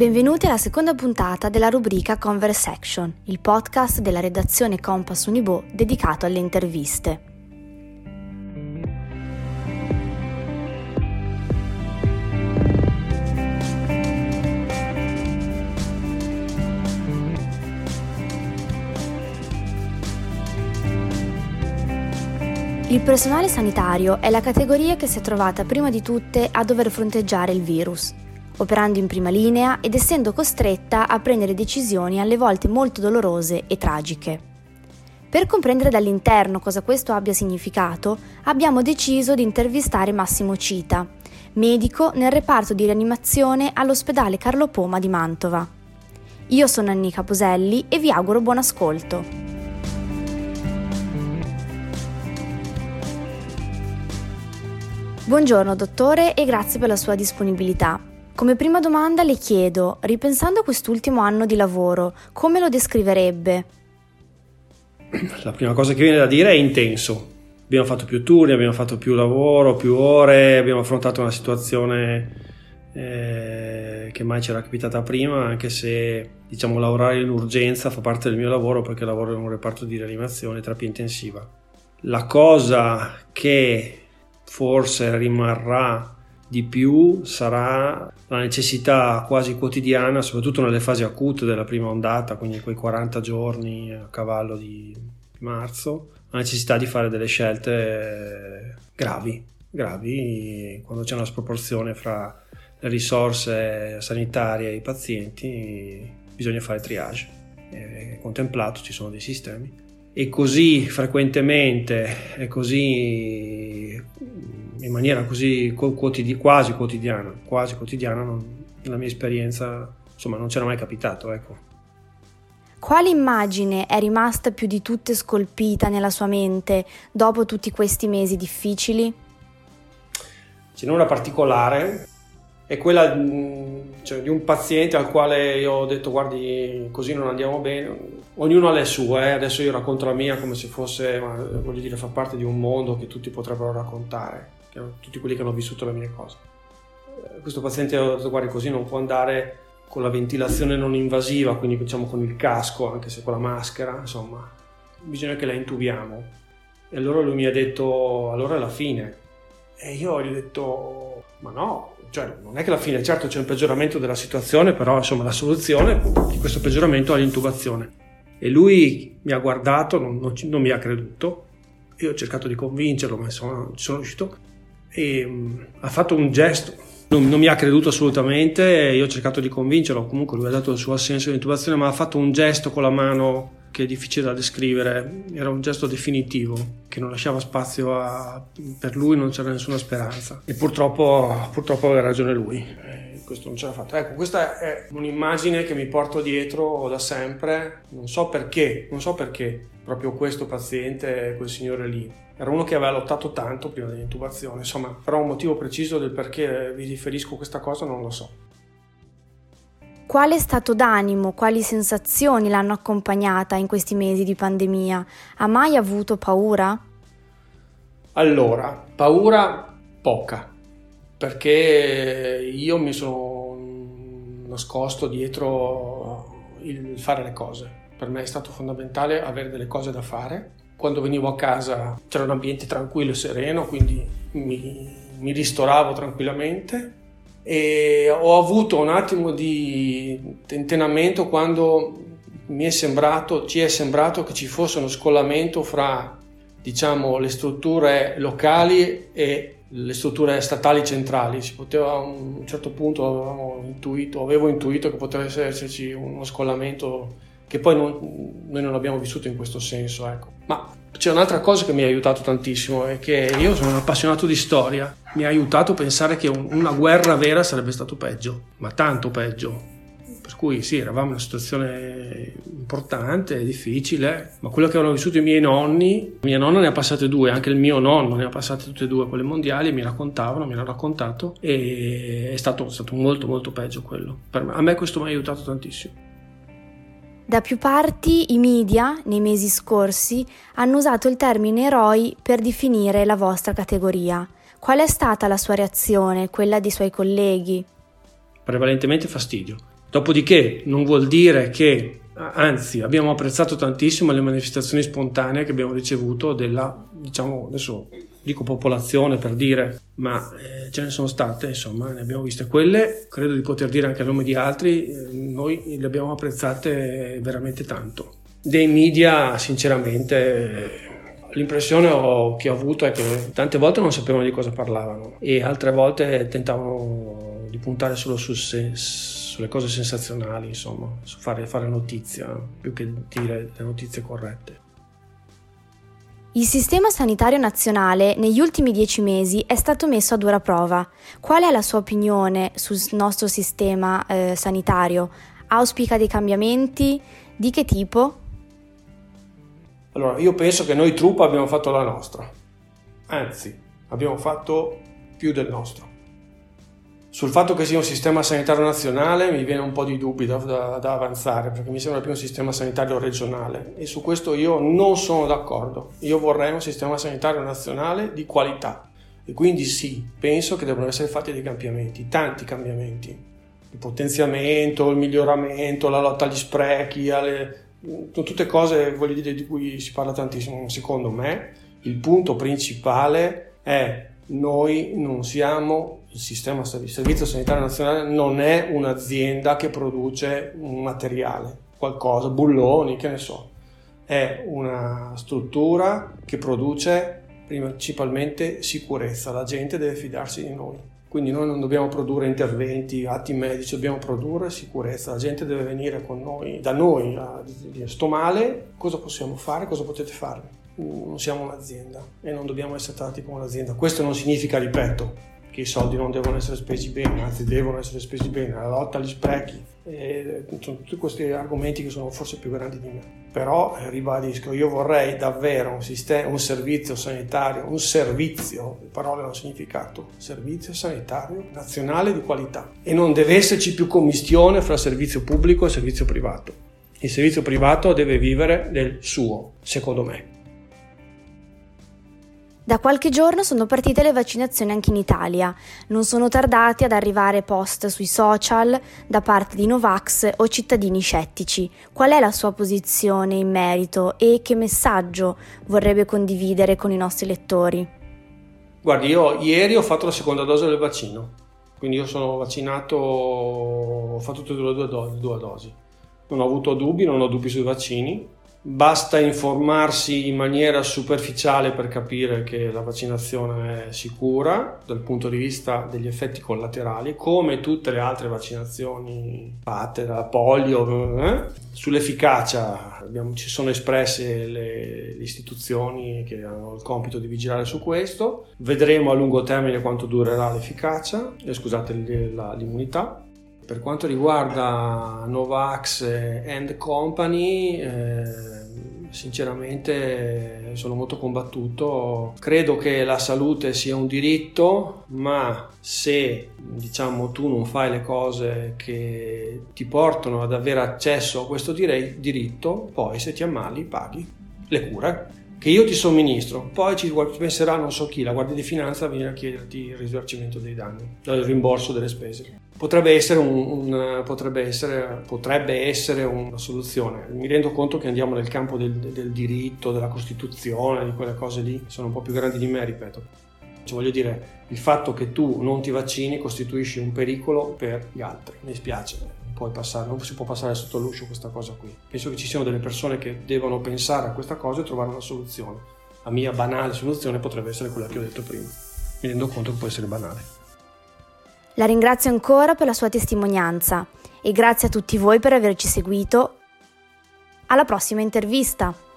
Benvenuti alla seconda puntata della rubrica Conversation, il podcast della redazione Compass Unibo dedicato alle interviste. Il personale sanitario è la categoria che si è trovata prima di tutte a dover fronteggiare il virus operando in prima linea ed essendo costretta a prendere decisioni alle volte molto dolorose e tragiche. Per comprendere dall'interno cosa questo abbia significato, abbiamo deciso di intervistare Massimo Cita, medico nel reparto di rianimazione all'ospedale Carlo Poma di Mantova. Io sono Annika Poselli e vi auguro buon ascolto. Buongiorno dottore e grazie per la sua disponibilità. Come prima domanda le chiedo, ripensando a quest'ultimo anno di lavoro, come lo descriverebbe? La prima cosa che viene da dire è intenso. Abbiamo fatto più turni, abbiamo fatto più lavoro, più ore, abbiamo affrontato una situazione eh, che mai c'era capitata prima, anche se diciamo lavorare in urgenza fa parte del mio lavoro perché lavoro in un reparto di rianimazione terapia intensiva. La cosa che forse rimarrà di più sarà la necessità quasi quotidiana, soprattutto nelle fasi acute della prima ondata, quindi quei 40 giorni a cavallo di marzo, la necessità di fare delle scelte gravi, gravi quando c'è una sproporzione fra le risorse sanitarie e i pazienti, bisogna fare triage. È contemplato, ci sono dei sistemi. E così frequentemente e così in maniera così quotidi- quasi quotidiana, quasi quotidiana, non, nella mia esperienza, insomma, non c'era mai capitato, ecco. Quale immagine è rimasta più di tutte scolpita nella sua mente dopo tutti questi mesi difficili? Ce n'è una particolare, è quella cioè, di un paziente al quale io ho detto guardi così non andiamo bene, ognuno ha le sue, eh? adesso io racconto la mia come se fosse, voglio dire, fa parte di un mondo che tutti potrebbero raccontare tutti quelli che hanno vissuto le mie cose. Eh, questo paziente ha detto guardi così non può andare con la ventilazione non invasiva, quindi diciamo con il casco, anche se con la maschera, insomma, bisogna che la intubiamo. E allora lui mi ha detto allora è la fine. E io gli ho detto ma no, cioè non è che la fine, certo c'è un peggioramento della situazione, però insomma la soluzione di questo peggioramento è l'intubazione. E lui mi ha guardato, non, non, non mi ha creduto, io ho cercato di convincerlo, ma insomma ci sono riuscito e um, ha fatto un gesto. Non, non, mi ha creduto assolutamente, io ho cercato di convincerlo, comunque lui ha dato il suo assenso all'intubazione, ma ha fatto un gesto con la mano che è difficile da descrivere, era un gesto definitivo che non lasciava spazio a, per lui, non c'era nessuna speranza e purtroppo, purtroppo aveva ragione lui. Questo non ce l'ha fatto. Ecco, questa è un'immagine che mi porto dietro da sempre, non so perché, non so perché proprio questo paziente, quel signore lì era uno che aveva lottato tanto prima dell'intubazione, insomma, però un motivo preciso del perché vi riferisco questa cosa non lo so. Quale stato d'animo, quali sensazioni l'hanno accompagnata in questi mesi di pandemia? Ha mai avuto paura? Allora, paura poca, perché io mi sono nascosto dietro il fare le cose. Per me è stato fondamentale avere delle cose da fare quando venivo a casa c'era un ambiente tranquillo e sereno, quindi mi, mi ristoravo tranquillamente e ho avuto un attimo di tentennamento quando mi è sembrato, ci è sembrato che ci fosse uno scollamento fra diciamo, le strutture locali e le strutture statali centrali. Si poteva a un certo punto intuito, avevo intuito che potesse esserci uno scollamento che poi non, noi non abbiamo vissuto in questo senso. Ecco. Ma c'è un'altra cosa che mi ha aiutato tantissimo, è che io sono un appassionato di storia, mi ha aiutato a pensare che un, una guerra vera sarebbe stato peggio, ma tanto peggio. Per cui sì, eravamo in una situazione importante, difficile, ma quello che avevano vissuto i miei nonni, mia nonna ne ha passate due, anche il mio nonno ne ha passate tutte e due quelle mondiali, mi raccontavano, mi hanno raccontato e è stato, è stato molto molto peggio quello. Me, a me questo mi ha aiutato tantissimo. Da più parti i media, nei mesi scorsi, hanno usato il termine eroi per definire la vostra categoria. Qual è stata la sua reazione, quella dei suoi colleghi? Prevalentemente fastidio. Dopodiché non vuol dire che, anzi, abbiamo apprezzato tantissimo le manifestazioni spontanee che abbiamo ricevuto della, diciamo, adesso dico popolazione per dire, ma eh, ce ne sono state, insomma, ne abbiamo viste quelle, credo di poter dire anche a nome di altri, eh, noi le abbiamo apprezzate veramente tanto. Dei media, sinceramente, L'impressione che ho avuto è che tante volte non sapevano di cosa parlavano e altre volte tentavano di puntare solo sul sulle cose sensazionali, insomma, su fare, fare notizia più che dire le notizie corrette. Il sistema sanitario nazionale negli ultimi dieci mesi è stato messo a dura prova. Qual è la sua opinione sul nostro sistema eh, sanitario? Auspica dei cambiamenti? Di che tipo? Allora, io penso che noi truppa abbiamo fatto la nostra, anzi, abbiamo fatto più del nostro. Sul fatto che sia un sistema sanitario nazionale mi viene un po' di dubbi da, da, da, avanzare perché mi sembra più un sistema sanitario regionale e su questo io non sono d'accordo. Io vorrei un sistema sanitario nazionale di qualità e quindi sì, penso che debbano essere fatti dei cambiamenti, tanti cambiamenti. Il potenziamento, il miglioramento, la lotta agli sprechi, alle, sono tutte cose dire, di cui si parla tantissimo. Secondo me il punto principale è noi non siamo, il sistema il Servizio Sanitario Nazionale non è un'azienda che produce un materiale, qualcosa, bulloni, che ne so. È una struttura che produce principalmente sicurezza, la gente deve fidarsi di noi. Quindi noi non dobbiamo produrre interventi, atti medici, dobbiamo produrre sicurezza. La gente deve venire con noi, da noi a dire sto male, cosa possiamo fare, cosa potete fare. Non siamo un'azienda e non dobbiamo essere trattati come un'azienda. Questo non significa, ripeto, che i soldi non devono essere spesi bene, anzi devono essere spesi bene, la lotta agli sprechi, eh, sono tutti questi argomenti che sono forse più grandi di me. Però eh, ribadisco, io vorrei davvero un, sistema, un servizio sanitario, un servizio, le parole hanno significato, servizio sanitario nazionale di qualità e non deve esserci più commistione fra servizio pubblico e servizio privato. Il servizio privato deve vivere del suo, secondo me. Da qualche giorno sono partite le vaccinazioni anche in Italia. Non sono tardati ad arrivare post sui social da parte di Novax o cittadini scettici. Qual è la sua posizione in merito e che messaggio vorrebbe condividere con i nostri lettori? Guardi, io ieri ho fatto la seconda dose del vaccino, quindi io sono vaccinato, ho fatto tutte e due, due, due dosi. Non ho avuto dubbi, non ho dubbi sui vaccini Basta informarsi in maniera superficiale per capire che la vaccinazione è sicura dal punto di vista degli effetti collaterali, come tutte le altre vaccinazioni fatte da polio. Eh? Sull'efficacia abbiamo, ci sono espresse le, le, istituzioni che hanno il compito di vigilare su questo. Vedremo a lungo termine quanto durerà l'efficacia, eh, scusate l'immunità. Per quanto riguarda Novax and Company, eh, sinceramente sono molto combattuto. Credo che la salute sia un diritto, ma se diciamo tu non fai le cose che ti portano ad avere accesso a questo diritto, poi se ti ammali paghi le cure che io ti somministro, poi ci penserà non so chi, la Guardia di Finanza venire a chiederti il risarcimento dei danni, il rimborso delle spese potrebbe essere, un, un, potrebbe, essere, potrebbe essere, una soluzione. Mi rendo conto che andiamo nel campo del, del, diritto, della Costituzione, di quelle cose lì, sono un po' più grandi di me, ripeto. Cioè, voglio dire, il fatto che tu non ti vaccini costituisce un pericolo per gli altri. Mi spiace, passare, non si può passare sotto l'uscio questa cosa qui. Penso che ci siano delle persone che devono pensare a questa cosa e trovare una soluzione. La mia banale soluzione potrebbe essere quella che ho detto prima. Mi rendo conto che può essere banale. La ringrazio ancora per la sua testimonianza e grazie a tutti voi per averci seguito. Alla prossima intervista!